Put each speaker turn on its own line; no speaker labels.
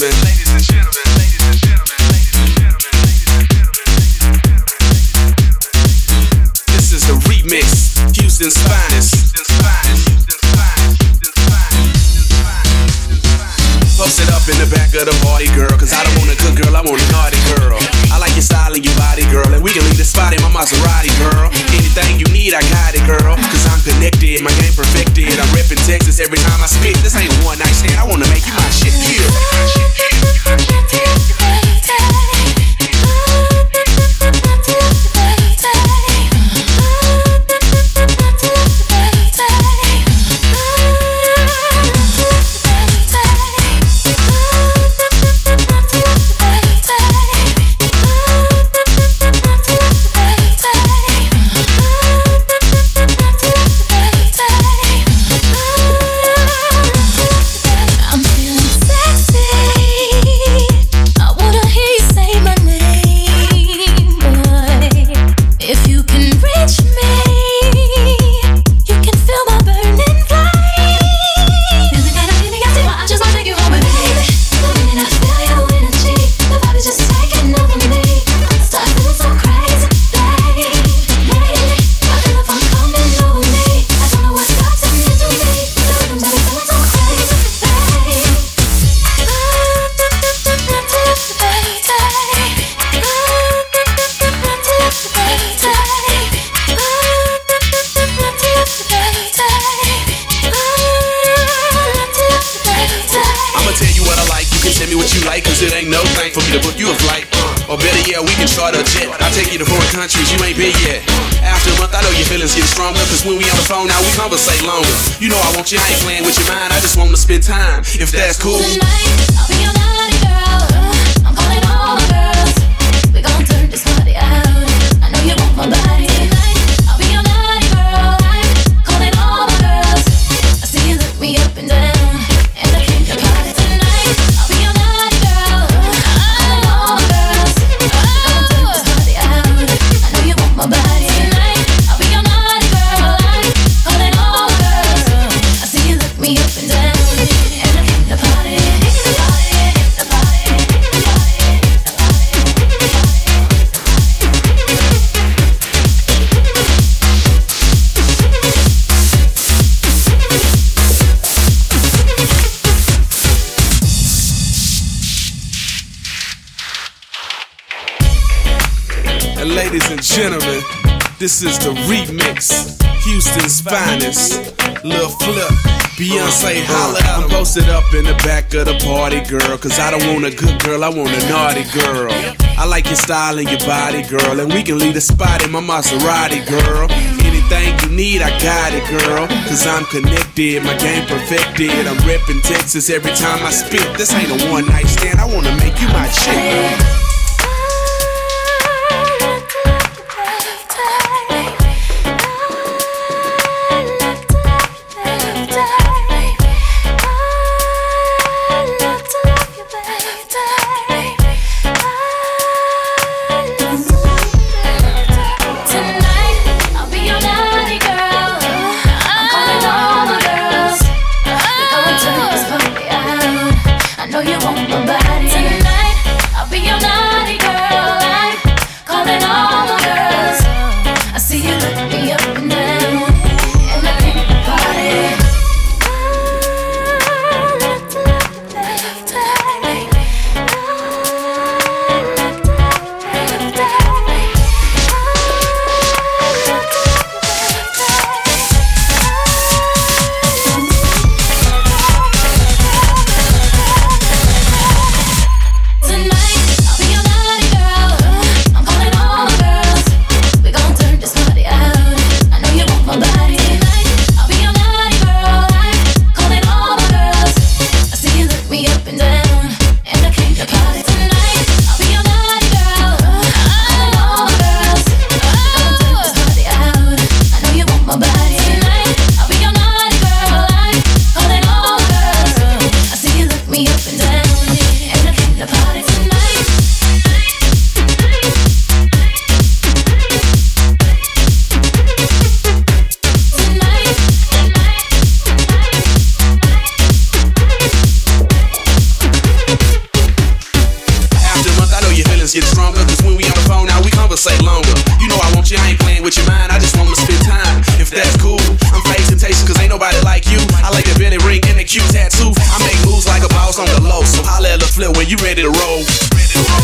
Gentlemen, ladies and gentlemen, ladies and gentlemen. This is the remix, Houston's finest. Post it up in the back of the party, girl. Cause I don't want a good girl, I want a naughty girl. I like your style and your body, girl. And we can leave the spot in my Maserati, girl. Anything you need, I got it, girl. Cause I'm connected, my game perfected. I'm reppin' Texas every time I spit. This ain't one night stand, I wanna make you my shit.
I'm I
like, you can me what you like, cause it ain't no thing for me to book you a flight. Or better yet, we can start a jet. I'll take you to foreign countries you ain't been yet. After a month, I know your feelings get stronger, cause when we on the phone now, we conversate longer. You know I want you, I ain't playing with your mind, I just wanna spend time, if that's cool.
Tonight, I'll be your naughty girl. I'm calling all girls. We gon' turn this party out. I know you want my body And
ladies and gentlemen, this is the remix, Houston's finest. Lil Flip, Beyonce holla. I'm posted up in the back of the party, girl. Cause I don't want a good girl, I want a naughty girl. I like your style and your body, girl. And we can leave the spot in my Maserati, girl. Anything you need, I got it, girl. Cause I'm connected, my game perfected. I'm reppin' Texas every time I spit. This ain't a one night stand, I wanna make you my chick.
we on the phone now, we conversate longer. You know I want
you, I ain't playing with your mind, I just wanna spend time. If that's cool, I'm fake temptation, cause ain't nobody like you. I like the Benny ring and the cute tattoo. I make moves like a boss on the low, so holla at the flip when you ready to roll. Ready to roll.